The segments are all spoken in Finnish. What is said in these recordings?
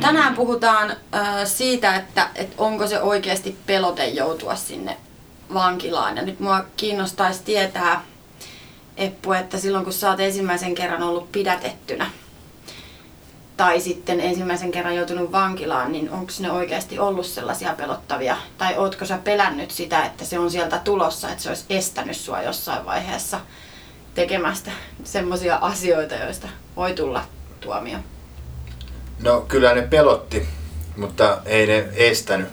Tänään puhutaan äh, siitä, että, että onko se oikeasti pelote joutua sinne vankilaan. Ja nyt mua kiinnostaisi tietää, Eppu, että silloin kun sä oot ensimmäisen kerran ollut pidätettynä tai sitten ensimmäisen kerran joutunut vankilaan, niin onko ne oikeasti ollut sellaisia pelottavia? Tai ootko sä pelännyt sitä, että se on sieltä tulossa, että se olisi estänyt sua jossain vaiheessa tekemästä semmoisia asioita, joista voi tulla tuomio? No kyllä ne pelotti, mutta ei ne estänyt.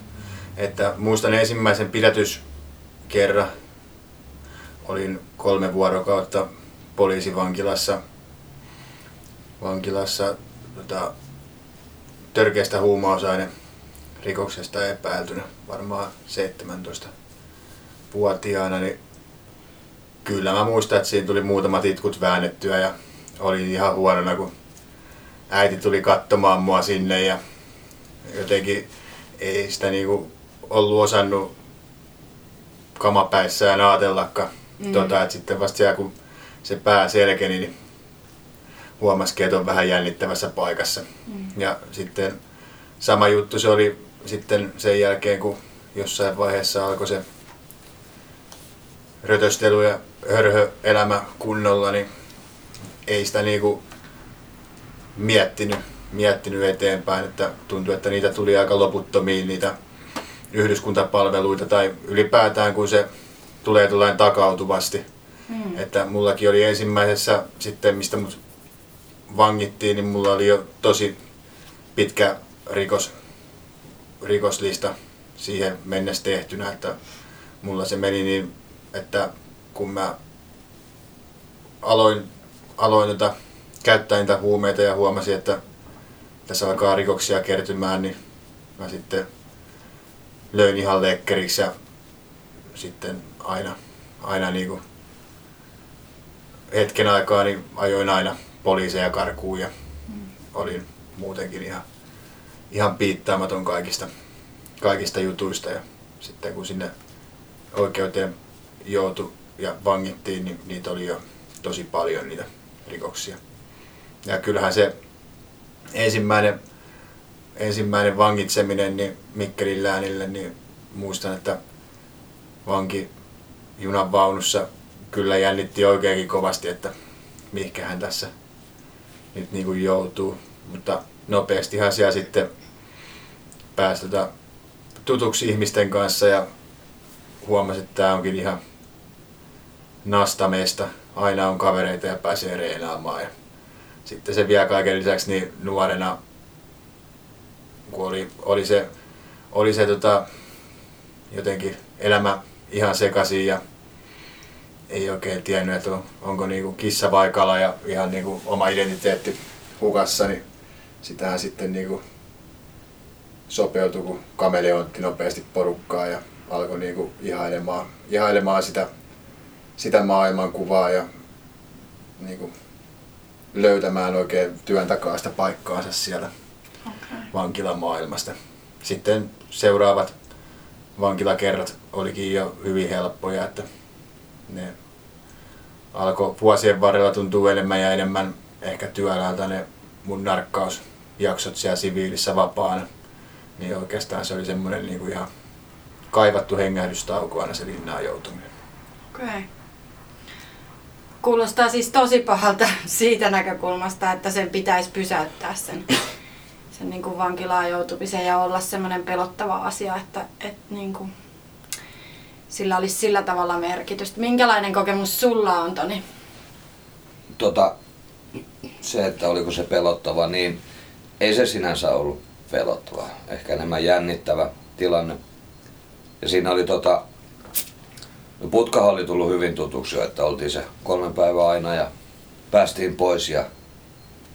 Että muistan ensimmäisen pidätyskerran. Olin kolme vuorokautta poliisivankilassa vankilassa tota, törkeästä huumausaine rikoksesta epäiltynä, varmaan 17-vuotiaana, niin kyllä mä muistan, että siinä tuli muutamat itkut väännettyä ja olin ihan huonona, kun äiti tuli katsomaan mua sinne ja jotenkin ei sitä niinku ollut osannut kamapäissään ajatellakaan. Mm. Tota, että sitten vasta siellä, kun se pää selkeni, niin huomasikin, että on vähän jännittävässä paikassa. Mm. Ja sitten sama juttu se oli sitten sen jälkeen, kun jossain vaiheessa alkoi se rötöstely ja hörhöelämä kunnolla, niin ei sitä niinku miettinyt, miettinyt eteenpäin, että tuntui, että niitä tuli aika loputtomiin niitä yhdyskuntapalveluita tai ylipäätään kun se tulee tullain takautuvasti. Mm. Että mullakin oli ensimmäisessä sitten, mistä mut vangittiin, niin mulla oli jo tosi pitkä rikos, rikoslista siihen mennessä tehtynä, että mulla se meni niin, että kun mä aloin, aloin tota käyttää niitä huumeita ja huomasin, että tässä alkaa rikoksia kertymään, niin mä sitten löin ihan lekkeriksi ja sitten aina, aina niin kuin hetken aikaa niin ajoin aina poliiseja karkuun ja mm. olin muutenkin ihan, ihan piittaamaton kaikista, kaikista jutuista ja sitten kun sinne oikeuteen joutui ja vangittiin, niin niitä oli jo tosi paljon niitä rikoksia. Ja kyllähän se ensimmäinen, ensimmäinen vangitseminen niin Mikkelin läänille, niin muistan, että vanki junan vaunussa kyllä jännitti oikeinkin kovasti, että mihinkä hän tässä nyt niin kuin joutuu. Mutta nopeastihan siellä sitten pääsi tota tutuksi ihmisten kanssa ja huomasi, että tämä onkin ihan nastamesta. Aina on kavereita ja pääsee reenaamaan. Ja sitten se vielä kaiken lisäksi niin nuorena, kun oli, oli se, oli se tota, jotenkin elämä ihan sekaisin ja ei oikein tiennyt, että on, onko niinku kissa vai kala ja ihan niinku oma identiteetti hukassa, niin sitähän sitten niinku sopeutui, kun kameleontti nopeasti porukkaa ja alkoi niinku ihailemaan, ihailemaan sitä, sitä maailmankuvaa ja niinku löytämään oikein työn takaa sitä paikkaansa siellä okay. vankilamaailmasta. Sitten seuraavat vankilakerrat olikin jo hyvin helppoja, että ne alkoi vuosien varrella tuntuu enemmän ja enemmän ehkä työläältä ne mun narkkausjaksot siellä siviilissä vapaana. Niin oikeastaan se oli semmoinen niin kuin ihan kaivattu hengähdystauko aina se linnaan joutuminen. Okei. Okay. Kuulostaa siis tosi pahalta siitä näkökulmasta, että sen pitäisi pysäyttää sen, sen niin kuin vankilaan joutumisen ja olla semmoinen pelottava asia, että, että niin kuin sillä olisi sillä tavalla merkitystä. Minkälainen kokemus sulla on, Toni? Tota, se, että oliko se pelottava, niin ei se sinänsä ollut pelottava. Ehkä enemmän jännittävä tilanne. Ja siinä oli tota, No putkahan oli tullut hyvin tutuksi jo, että oltiin se kolme päivää aina ja päästiin pois ja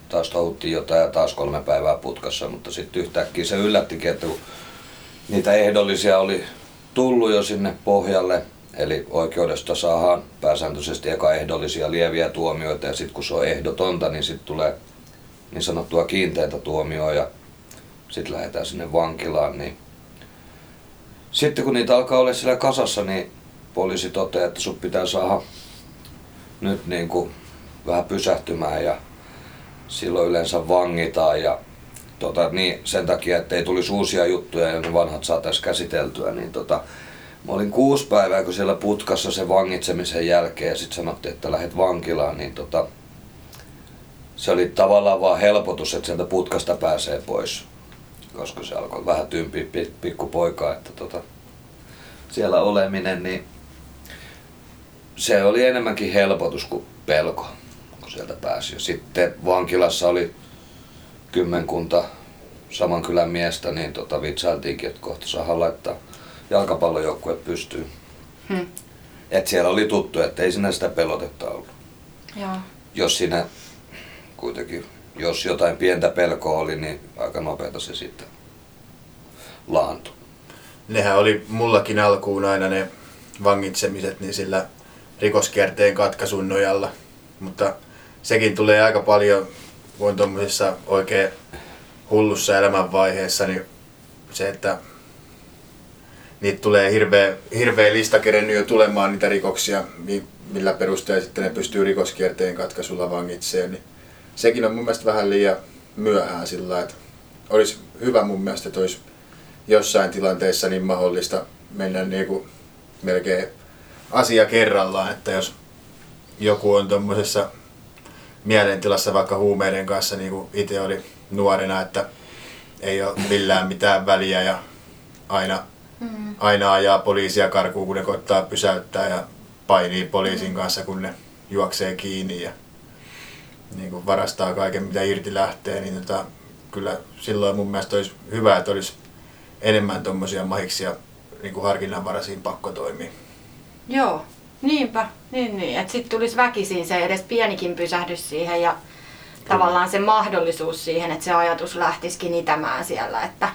taas touhuttiin jotain ja taas kolme päivää putkassa, mutta sitten yhtäkkiä se yllättikin, että kun niitä ehdollisia oli tullut jo sinne pohjalle, Eli oikeudesta saadaan pääsääntöisesti eka ehdollisia lieviä tuomioita ja sitten kun se on ehdotonta, niin sitten tulee niin sanottua kiinteitä tuomioa ja sitten lähdetään sinne vankilaan. Niin sitten kun niitä alkaa olla siellä kasassa, niin poliisi toteaa, että sun pitää saada nyt niin kuin vähän pysähtymään ja silloin yleensä vangitaan ja tota, niin sen takia, että ei tulisi uusia juttuja ja ne vanhat saataisiin käsiteltyä, niin tota, Mä olin kuusi päivää, kun siellä putkassa se vangitsemisen jälkeen ja sitten sanottiin, että lähdet vankilaan, niin tota, se oli tavallaan vaan helpotus, että sieltä putkasta pääsee pois. Koska se alkoi vähän tympiä pikkupoikaa, että tota, siellä oleminen, niin se oli enemmänkin helpotus kuin pelko, kun sieltä pääsi. Ja sitten vankilassa oli kymmenkunta saman kylän miestä, niin tota, vitsailtiinkin, että kohta saadaan laittaa jalkapallojoukkue pystyy. Hmm. Et siellä oli tuttu, että ei sinä sitä pelotetta ollut. Joo. Jos siinä kuitenkin, jos jotain pientä pelkoa oli, niin aika nopeata se sitten laantui. Nehän oli mullakin alkuun aina ne vangitsemiset niin sillä rikoskierteen katkaisun nojalla. Mutta sekin tulee aika paljon, on tuommoisessa oikein hullussa elämänvaiheessa, niin se, että niitä tulee hirveä, hirveä lista kerennyt jo tulemaan niitä rikoksia, millä perusteella sitten ne pystyy rikoskierteen katkaisulla vangitseen. Niin sekin on mun mielestä vähän liian myöhään sillä että olisi hyvä mun mielestä, että olisi jossain tilanteessa niin mahdollista mennä niin kuin melkein asia kerrallaan, että jos joku on tuommoisessa mielentilassa vaikka huumeiden kanssa, niin kuin itse oli nuorena, että ei ole millään mitään väliä ja aina Mm. Aina ajaa poliisia karkuun, kun ne koittaa pysäyttää ja painii poliisin mm. kanssa, kun ne juoksee kiinni ja niin kuin varastaa kaiken, mitä irti lähtee. Niin tota, kyllä silloin mun mielestä olisi hyvä, että olisi enemmän tuommoisia mahiksia niin kuin harkinnanvaraisiin pakkotoimiin. Joo, niinpä. Niin, niin. Että sitten tulisi väkisin se edes pienikin pysähdys siihen ja Kyllä. tavallaan se mahdollisuus siihen, että se ajatus lähtisikin itämään siellä että,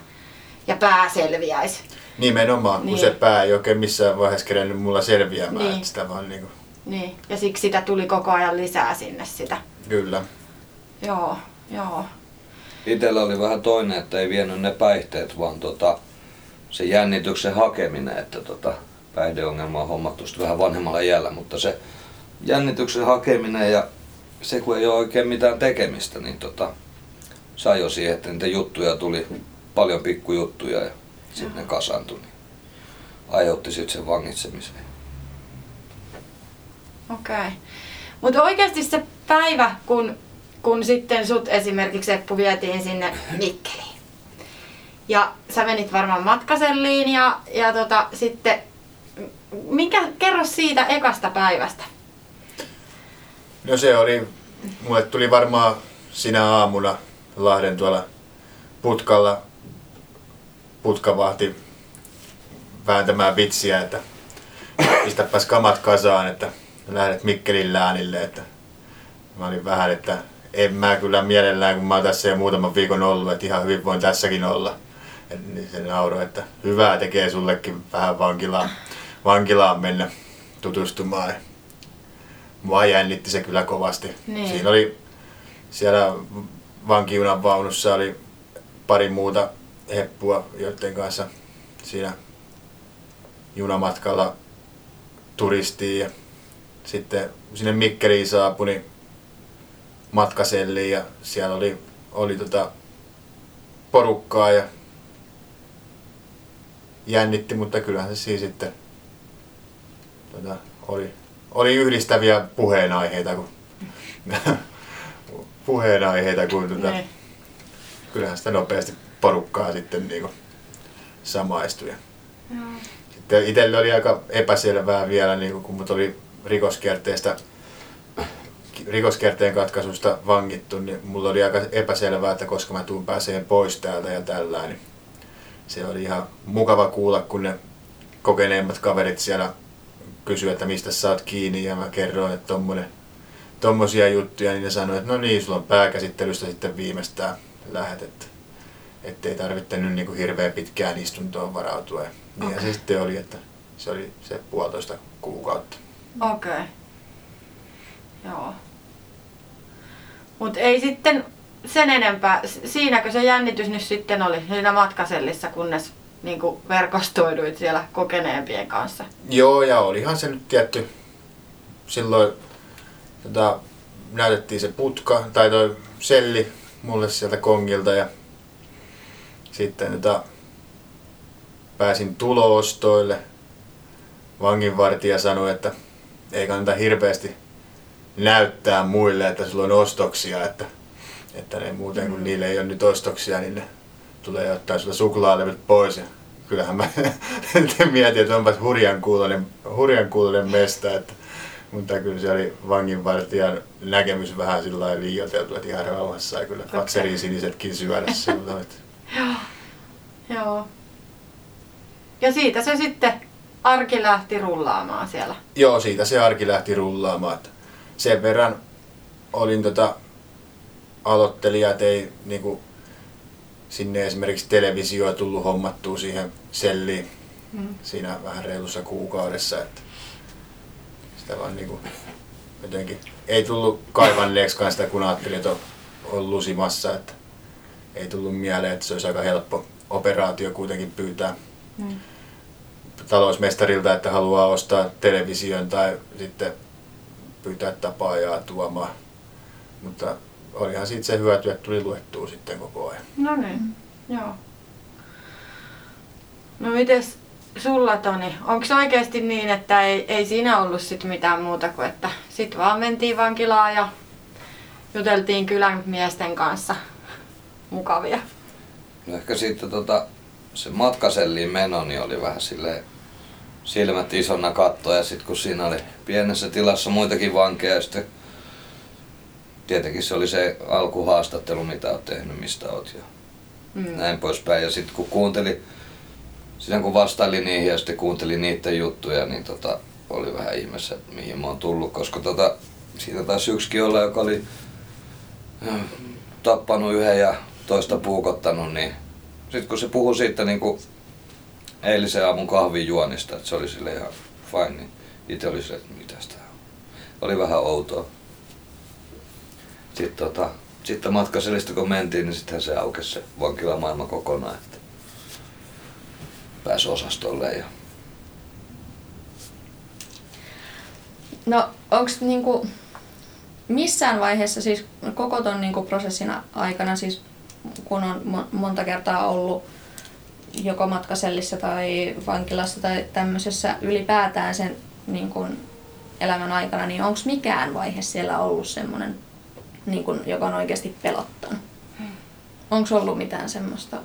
ja pää selviäisi. Nimenomaan, niin. kun se pää ei oikein missään vaiheessa kerennyt mulla selviämään. Niin. Että sitä vaan niin, kuin... niin, ja siksi sitä tuli koko ajan lisää sinne sitä. Kyllä. Joo, joo. Itellä oli vähän toinen, että ei vienyt ne päihteet, vaan tota, se jännityksen hakeminen, että tota, päihdeongelma on hommattu vähän vanhemmalla jällä, mutta se jännityksen hakeminen ja se kun ei ole oikein mitään tekemistä, niin tota, sai jo siihen, että niitä juttuja tuli paljon pikkujuttuja ja sitten ne kasantui, niin aiheutti sitten sen vangitsemisen. Okei. Okay. Mutta oikeasti se päivä, kun, kun sitten sut esimerkiksi Eppu vietiin sinne Mikkeliin. Ja sä menit varmaan matkaselliin ja, ja tota, sitten, minkä, kerro siitä ekasta päivästä. No se oli, mulle tuli varmaan sinä aamuna Lahden tuolla putkalla putkavahti vääntämään vitsiä, että pistäpäs kamat kasaan, että lähdet Mikkelin läänille, että mä olin vähän, että en mä kyllä mielellään, kun mä oon tässä jo muutaman viikon ollut, että ihan hyvin voin tässäkin olla. Niin se nauroi, että hyvää tekee sullekin vähän vankilaan, vankilaan mennä tutustumaan. Mua jännitti se kyllä kovasti. Niin. Siinä oli siellä vankijunan vaunussa oli pari muuta heppua, joiden kanssa siinä junamatkalla turistiin ja sitten sinne Mikkeliin saapui niin matkaselliin ja siellä oli, oli tota porukkaa ja jännitti, mutta kyllähän se siis sitten tota, oli, oli yhdistäviä puheenaiheita, kun, puheenaiheita, kun tota, niin. kyllähän sitä nopeasti porukkaa sitten niin kuin samaistuja. Sitten itselle oli aika epäselvää vielä, niin kuin, kun mut oli rikoskierteestä rikoskierteen katkaisusta vangittu, niin mulla oli aika epäselvää, että koska mä tuun pääseen pois täältä ja tällä, niin se oli ihan mukava kuulla, kun ne kokeneemmat kaverit siellä kysyivät, että mistä sä oot kiinni, ja mä kerroin, että tommonen, tommosia juttuja, niin ne sanoivat, että no niin, sulla on pääkäsittelystä sitten viimeistään lähetettä ettei tarvitse nyt niin kuin hirveän pitkään istuntoon varautua. Ja okay. se sitten oli, että se oli se puolitoista kuukautta. Okei. Okay. Joo. Mutta ei sitten sen enempää. Siinäkö se jännitys nyt sitten oli siinä matkasellissa, kunnes niin verkostoiduit siellä kokeneempien kanssa? Joo, ja olihan se nyt tietty. Silloin tota, näytettiin se putka, tai toi selli mulle sieltä kongilta ja sitten tota, pääsin tuloostoille. Vanginvartija sanoi, että ei kannata hirveästi näyttää muille, että sulla on ostoksia, että, että ne muuten kun niille ei ole nyt ostoksia, niin ne tulee ottaa sulla suklaalevyt pois. Ja kyllähän mä mietin, että onpas hurjan kuulonen, hurjan kuulonen mesta, että, mutta kyllä se oli vanginvartijan näkemys vähän sillä lailla liioiteltu, että ihan rauhassa sai kyllä okay. sinisetkin syödä silloin. Joo. Joo. Ja siitä se sitten arki lähti rullaamaan siellä. Joo, siitä se arki lähti rullaamaan. Että sen verran olin tota aloittelija, että ei niinku, sinne esimerkiksi televisio tullut hommattua siihen selliin mm. siinä vähän reilussa kuukaudessa. Että sitä vaan niinku, jotenkin ei tullut kaivanneeksikaan sitä, kun ajattelin, että on lusimassa. Että ei tullut mieleen, että se olisi aika helppo operaatio kuitenkin pyytää mm. talousmestarilta, että haluaa ostaa television tai sitten pyytää tapaajaa tuomaan. Mutta olihan siitä se hyöty, että tuli luettua sitten koko ajan. No niin, mm. joo. No mites sulla Toni, onko se oikeasti niin, että ei, ei siinä ollut sit mitään muuta kuin, että sit vaan mentiin vankilaan ja juteltiin kylän miesten kanssa mukavia? No ehkä sitten tota, se matkaselliin meno niin oli vähän silleen silmät isona kattoa ja sitten kun siinä oli pienessä tilassa muitakin vankeja sitten tietenkin se oli se alkuhaastattelu mitä oot tehnyt, mistä oot ja mm. näin poispäin. Ja sitten kun kuunteli, siinä kun vastaili niihin ja sitten kuunteli niiden juttuja, niin tota, oli vähän ihmeessä, että mihin mä oon tullut, koska tota, siitä taisi yksikin olla, joka oli äh, tappanut yhden ja toista puukottanut, niin sitten kun se puhui siitä niin kuin eilisen aamun kahvin juonista, että se oli sille ihan fine, niin itse oli sille, että mitäs tää on. Oli vähän outoa. Sitten tota, sitten matkaselista kun mentiin, niin sitten se aukesi se vankilamaailma kokonaan, että pääsi osastolle ja No onko niinku missään vaiheessa siis koko ton niinku prosessin aikana siis kun on monta kertaa ollut joko matkasellissä tai vankilassa tai tämmöisessä ylipäätään sen niin kuin elämän aikana, niin onko mikään vaihe siellä ollut semmoinen, niin kuin, joka on oikeasti pelottanut? Hmm. Onko ollut mitään semmoista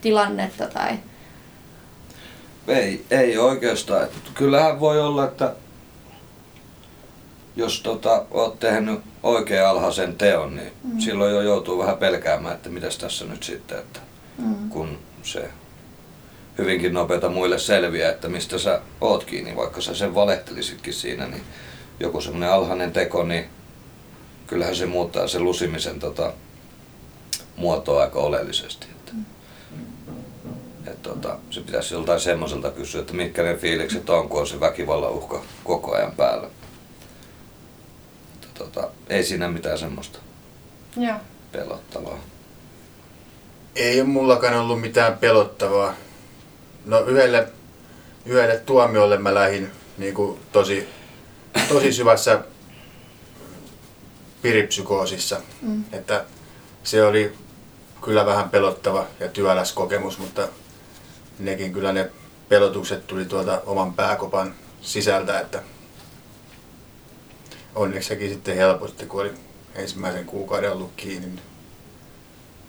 tilannetta tai... Ei, ei oikeastaan. Kyllähän voi olla, että jos tota, oot tehnyt oikein alhaisen teon, niin mm. silloin jo joutuu vähän pelkäämään, että mitäs tässä nyt sitten, että mm. kun se hyvinkin nopeita muille selviää, että mistä sä oot kiinni, vaikka sä sen valehtelisitkin siinä, niin joku semmoinen alhainen teko, niin kyllähän se muuttaa sen lusimisen tota, muotoa aika oleellisesti. Että, mm. et, tota, se pitäisi joltain semmoiselta kysyä, että mitkä ne fiilikset on, kun on se väkivallan uhka koko ajan päällä tota, ei siinä mitään semmoista Joo. pelottavaa. Ei ole mullakaan ollut mitään pelottavaa. No yhdelle, yhdelle tuomiolle mä lähdin niin kuin tosi, tosi syvässä piripsykoosissa. Mm. Että se oli kyllä vähän pelottava ja työläs kokemus, mutta nekin kyllä ne pelotukset tuli tuolta oman pääkopan sisältä, että onneksi sekin sitten helposti, kun oli ensimmäisen kuukauden ollut kiinni. Niin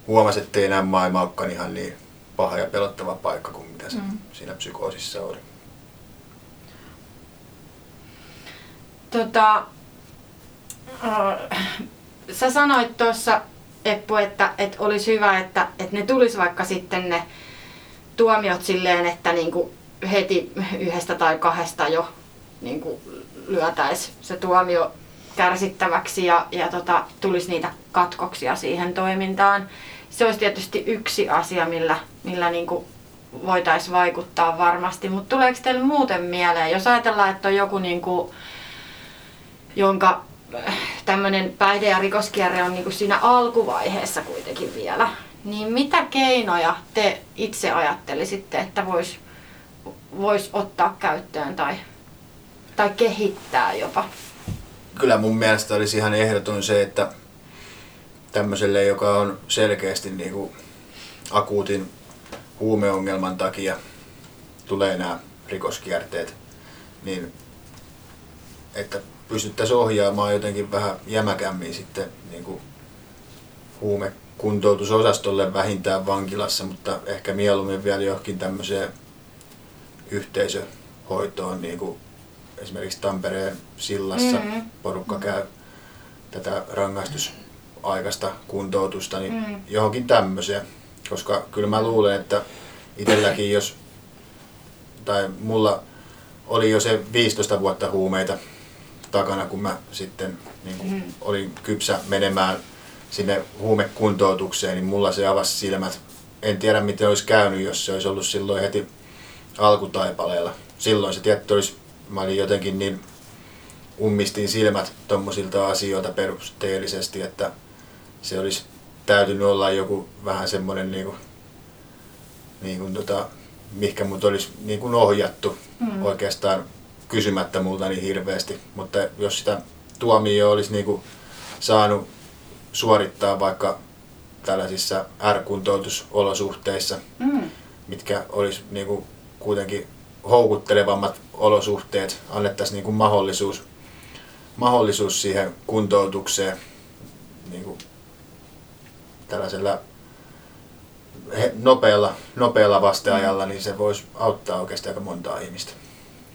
huomasi, että ei enää maailma olekaan ihan niin paha ja pelottava paikka kuin mitä se mm. siinä psykoosissa oli. Tota, sä sanoit tuossa Eppu, että, että olisi hyvä, että, että ne tulisi vaikka sitten ne tuomiot silleen, että niin kuin heti yhdestä tai kahdesta jo niin kuin lyötäisi se tuomio kärsittäväksi ja, ja tota, tulisi niitä katkoksia siihen toimintaan. Se olisi tietysti yksi asia, millä, millä niin kuin voitaisiin vaikuttaa varmasti, mutta tuleeko teille muuten mieleen, jos ajatellaan, että on joku niin kuin, jonka tämmöinen päihde- ja rikoskierre on niin kuin siinä alkuvaiheessa kuitenkin vielä, niin mitä keinoja te itse ajattelisitte, että voisi vois ottaa käyttöön tai, tai kehittää jopa? Kyllä mun mielestä olisi ihan ehdoton se, että tämmöiselle, joka on selkeästi niin kuin akuutin huumeongelman takia tulee nämä rikoskierteet, niin että pystyttäisiin ohjaamaan jotenkin vähän jämäkämmin sitten niin kuin huumekuntoutusosastolle vähintään vankilassa, mutta ehkä mieluummin vielä johonkin tämmöiseen yhteisöhoitoon, niin kuin esimerkiksi Tampereen sillassa mm-hmm. porukka käy tätä rangaistusaikaista kuntoutusta, niin mm. johonkin tämmöiseen. Koska kyllä mä luulen, että itselläkin jos, tai mulla oli jo se 15 vuotta huumeita takana, kun mä sitten niin kuin mm. olin kypsä menemään sinne huumekuntoutukseen, niin mulla se avasi silmät. En tiedä miten olisi käynyt, jos se olisi ollut silloin heti alkutaipaleella. Silloin se tietty olisi, mä olin jotenkin niin ummistin silmät tuommoisilta asioilta perusteellisesti, että se olisi täytynyt olla joku vähän semmoinen niin kuin, niin kuin tota, mihinkä mut olisi niin kuin ohjattu mm. oikeastaan kysymättä multa niin hirveästi. Mutta jos sitä tuomioa olisi niin kuin saanut suorittaa vaikka tällaisissa R-kuntoutusolosuhteissa, mm. mitkä olisi niin kuin kuitenkin houkuttelevammat olosuhteet, annettaisiin niin kuin mahdollisuus, mahdollisuus siihen kuntoutukseen niin kuin tällaisella nopealla, nopealla vasteajalla, niin se voisi auttaa oikeastaan aika montaa ihmistä.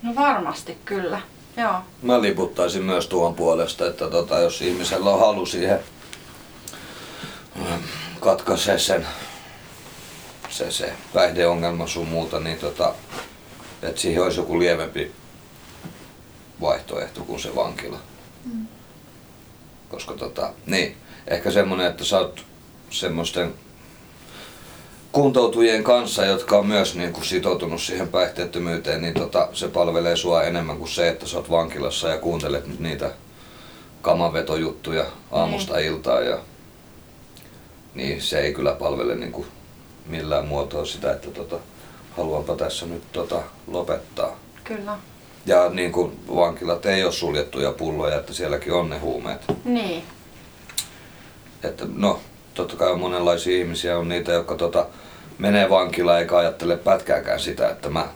No varmasti kyllä, joo. Mä liputtaisin myös tuon puolesta, että tota, jos ihmisellä on halu siihen ähm, katkaisee sen se, se päihdeongelma sun muuta, niin tota, että siihen olisi joku lievempi vaihtoehto kuin se vankila. Mm. Koska tota, niin, ehkä semmonen, että sä oot semmoisten kuntoutujien kanssa, jotka on myös niin kuin sitoutunut siihen päihteettömyyteen, niin tota, se palvelee sua enemmän kuin se, että sä oot vankilassa ja kuuntelet niitä kamavetojuttuja aamusta mm. iltaa. Ja, niin se ei kyllä palvele niin kuin millään muotoa sitä, että tota, haluanpa tässä nyt tota, lopettaa. Kyllä. Ja niin kuin vankilat ei ole suljettuja pulloja, että sielläkin on ne huumeet. Niin. Että no, totta kai on monenlaisia ihmisiä, on niitä, jotka tota, menee vankilaan eikä ajattele pätkääkään sitä, että mä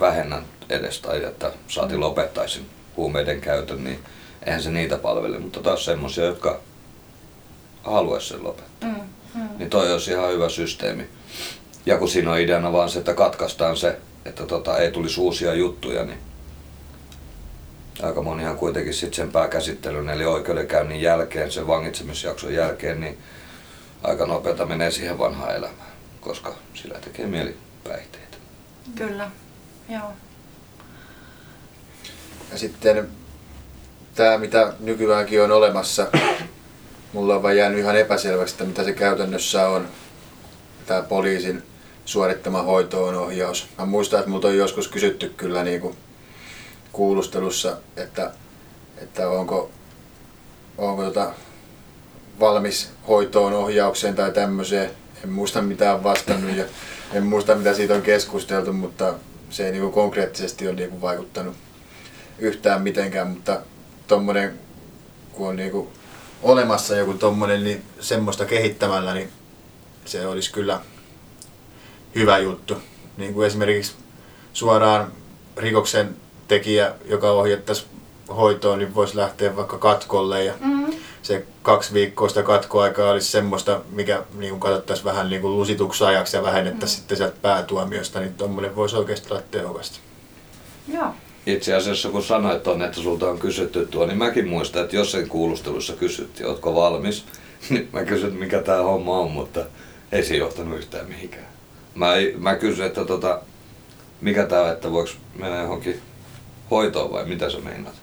vähennän edes tai että saati lopettaisin huumeiden käytön, niin eihän se niitä palvele. Mutta taas semmoisia, jotka haluaisi sen lopettaa. Mm, mm. Niin toi olisi ihan hyvä systeemi. Ja kun siinä on ideana vaan se, että katkaistaan se, että tota, ei tulisi uusia juttuja, niin aika monihan kuitenkin sitten sen pääkäsittelyn eli oikeudenkäynnin jälkeen, sen vangitsemisjakson jälkeen, niin aika nopeata menee siihen vanhaan elämään, koska sillä tekee mieli päihteitä. Kyllä, joo. Ja sitten tämä, mitä nykyäänkin on olemassa, mulla on vain jäänyt ihan epäselväksi, että mitä se käytännössä on, tämä poliisin suorittama hoitoon ohjaus. Mä muistan, että multa on joskus kysytty kyllä niin kuin kuulustelussa, että, että onko, onko tota valmis hoitoon ohjaukseen tai tämmöiseen. En muista mitä on vastannut ja en muista mitä siitä on keskusteltu, mutta se ei niin kuin konkreettisesti ole niin kuin vaikuttanut yhtään mitenkään, mutta tommonen, kun on niin kuin olemassa joku tommonen, niin semmoista kehittämällä, niin se olisi kyllä hyvä juttu. Niin kuin esimerkiksi suoraan rikoksen tekijä, joka ohjattaisi hoitoon, niin voisi lähteä vaikka katkolle ja mm-hmm. Se kaksi viikkoa sitä katkoaikaa olisi semmoista, mikä niin kuin katsottaisiin vähän niin kuin lusituksajaksi ja vähennettäisiin mm-hmm. sitten sieltä päätuomiosta, niin tuommoinen voisi oikeasti olla tehokasta. Joo. Itse asiassa kun sanoit tuonne, että sulta on kysytty tuo, niin mäkin muistan, että jos sen kuulustelussa kysyttiin, ootko valmis, niin mä kysyn, mikä tämä homma on, mutta ei se johtanut yhtään mihinkään. Mä, mä kysyn, että tota, mikä tää on, että voiko mennä johonkin hoitoon vai mitä sä meinaat?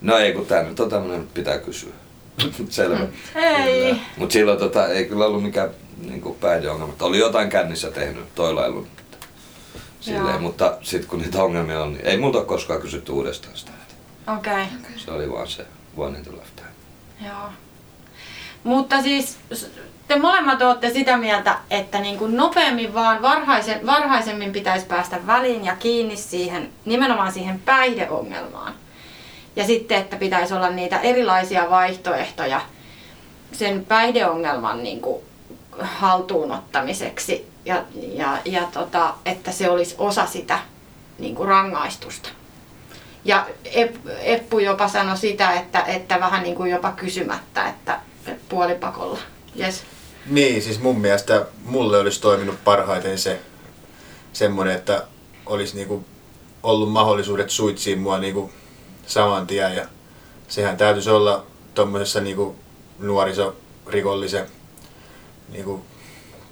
No ei, kun tää nyt on tämmönen, pitää kysyä. Selvä. Mm. Ei. Mut silloin tota, ei kyllä ollut mikään niinku päihdeongelma. Oli jotain kännissä tehnyt, toilailun. Silleen, Joo. mutta sitten kun niitä ongelmia on, niin ei multa ole koskaan kysytty uudestaan sitä. Okei. Okay. Se oli vaan se one in the lifetime. Joo. Mutta siis te molemmat olette sitä mieltä, että niin kuin nopeammin vaan varhaisen, varhaisemmin pitäisi päästä väliin ja kiinni siihen, nimenomaan siihen päihdeongelmaan. Ja sitten, että pitäisi olla niitä erilaisia vaihtoehtoja sen päihdeongelman niin kuin haltuunottamiseksi ja, ja, ja tota, että se olisi osa sitä niin kuin rangaistusta. Ja Ep- Eppu jopa sanoi sitä, että, että vähän niin kuin jopa kysymättä, että puolipakolla. Yes. Niin, siis mun mielestä mulle olisi toiminut parhaiten se semmoinen, että olisi niinku ollut mahdollisuudet suitsiin mua niinku saman tien. Ja sehän täytyisi olla tuommoisessa niinku nuorisorikollisen niinku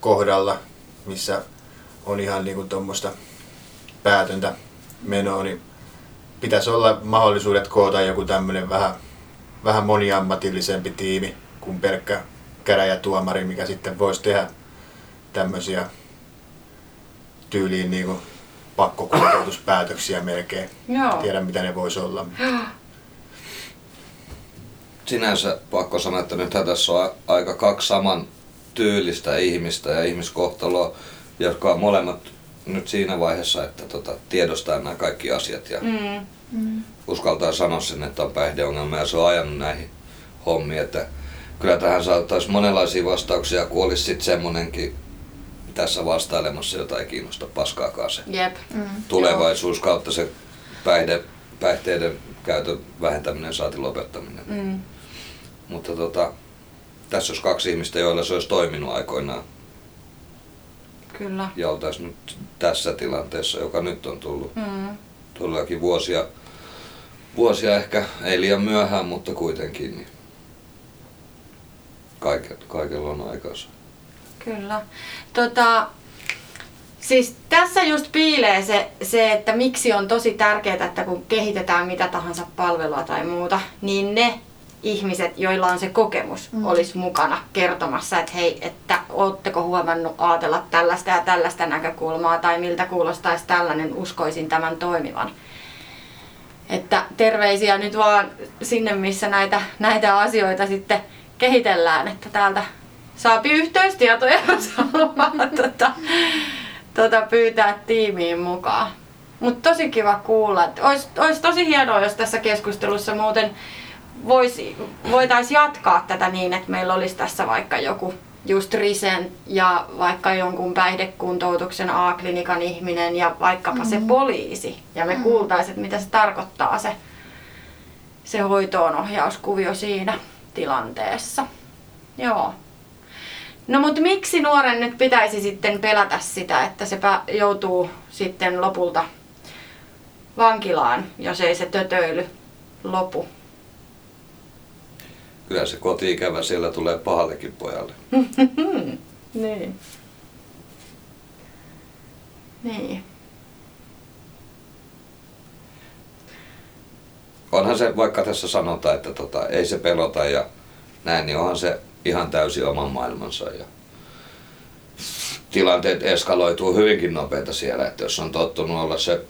kohdalla, missä on ihan niinku tuommoista päätöntä menoa, niin pitäisi olla mahdollisuudet koota joku tämmöinen vähän, vähän moniammatillisempi tiimi kuin pelkkä käräjätuomari, mikä sitten voisi tehdä tämmöisiä tyyliin niin pakkokuntoutuspäätöksiä melkein. Joo. Tiedän mitä ne voisi olla. Sinänsä pakko sanoa, että nythän tässä on aika kaksi saman tyylistä ihmistä ja ihmiskohtaloa, jotka on molemmat nyt siinä vaiheessa, että tota, tiedostaa nämä kaikki asiat ja Mm. Mm. uskaltaa sanoa sen, että on päihdeongelma ja se on ajanut näihin hommiin. Että kyllä tähän saattaisi monenlaisia vastauksia, kun olisi sitten semmonenkin tässä vastailemassa, jota ei kiinnosta paskaakaan se Jep. Mm. tulevaisuus kautta se päihde, päihteiden käytön vähentäminen saati lopettaminen. Mm. Mutta tota, tässä olisi kaksi ihmistä, joilla se olisi toiminut aikoinaan Kyllä. ja oltaisiin nyt tässä tilanteessa, joka nyt on tullut. Mm. Todellakin vuosia, vuosia ehkä, ei liian myöhään, mutta kuitenkin. Niin kaiken, kaikella on aikansa. Kyllä. Tota, siis tässä just piilee se, se, että miksi on tosi tärkeää, että kun kehitetään mitä tahansa palvelua tai muuta, niin ne ihmiset, joilla on se kokemus, Mm. olisi mukana kertomassa, että hei, että ootteko huomannut ajatella tällaista ja tällaista näkökulmaa tai miltä kuulostaisi tällainen, uskoisin tämän toimivan. Että terveisiä nyt vaan sinne, missä näitä, näitä asioita sitten kehitellään, että täältä saapi yhteystietoja, jos haluaa tota, tota pyytää tiimiin mukaan. Mutta tosi kiva kuulla. Olisi ois tosi hienoa, jos tässä keskustelussa muuten voisi, voitaisiin jatkaa tätä niin, että meillä olisi tässä vaikka joku just Risen ja vaikka jonkun päihdekuntoutuksen A-klinikan ihminen ja vaikkapa se poliisi. Ja me kuultaisiin, että mitä se tarkoittaa se, se hoitoonohjauskuvio siinä tilanteessa. Joo. No mutta miksi nuoren nyt pitäisi sitten pelätä sitä, että se joutuu sitten lopulta vankilaan, jos ei se tötöily lopu? Kyllä se koti-ikävä siellä tulee pahallekin pojalle. Niin. Niin. Onhan se, vaikka tässä sanotaan, että tota, ei se pelota ja näin, niin onhan se ihan täysin oman maailmansa. Ja tilanteet eskaloituu hyvinkin nopeita siellä, että jos on tottunut olla se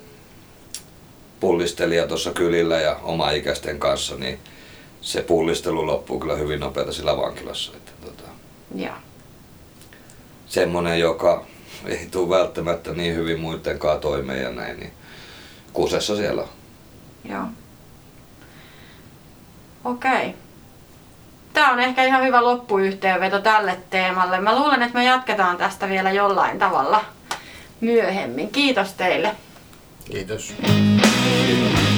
pullistelija tuossa kylillä ja oma-ikäisten kanssa, niin se pullistelu loppuu kyllä hyvin nopeita sillä vankilassa. Että tota, Joo. semmonen, joka ei tule välttämättä niin hyvin muidenkaan toimeen ja näin, niin kusessa siellä on. Joo. Okei. Tämä on ehkä ihan hyvä loppuyhteenveto tälle teemalle. Mä luulen, että me jatketaan tästä vielä jollain tavalla myöhemmin. Kiitos teille. Kiitos. Kiitos.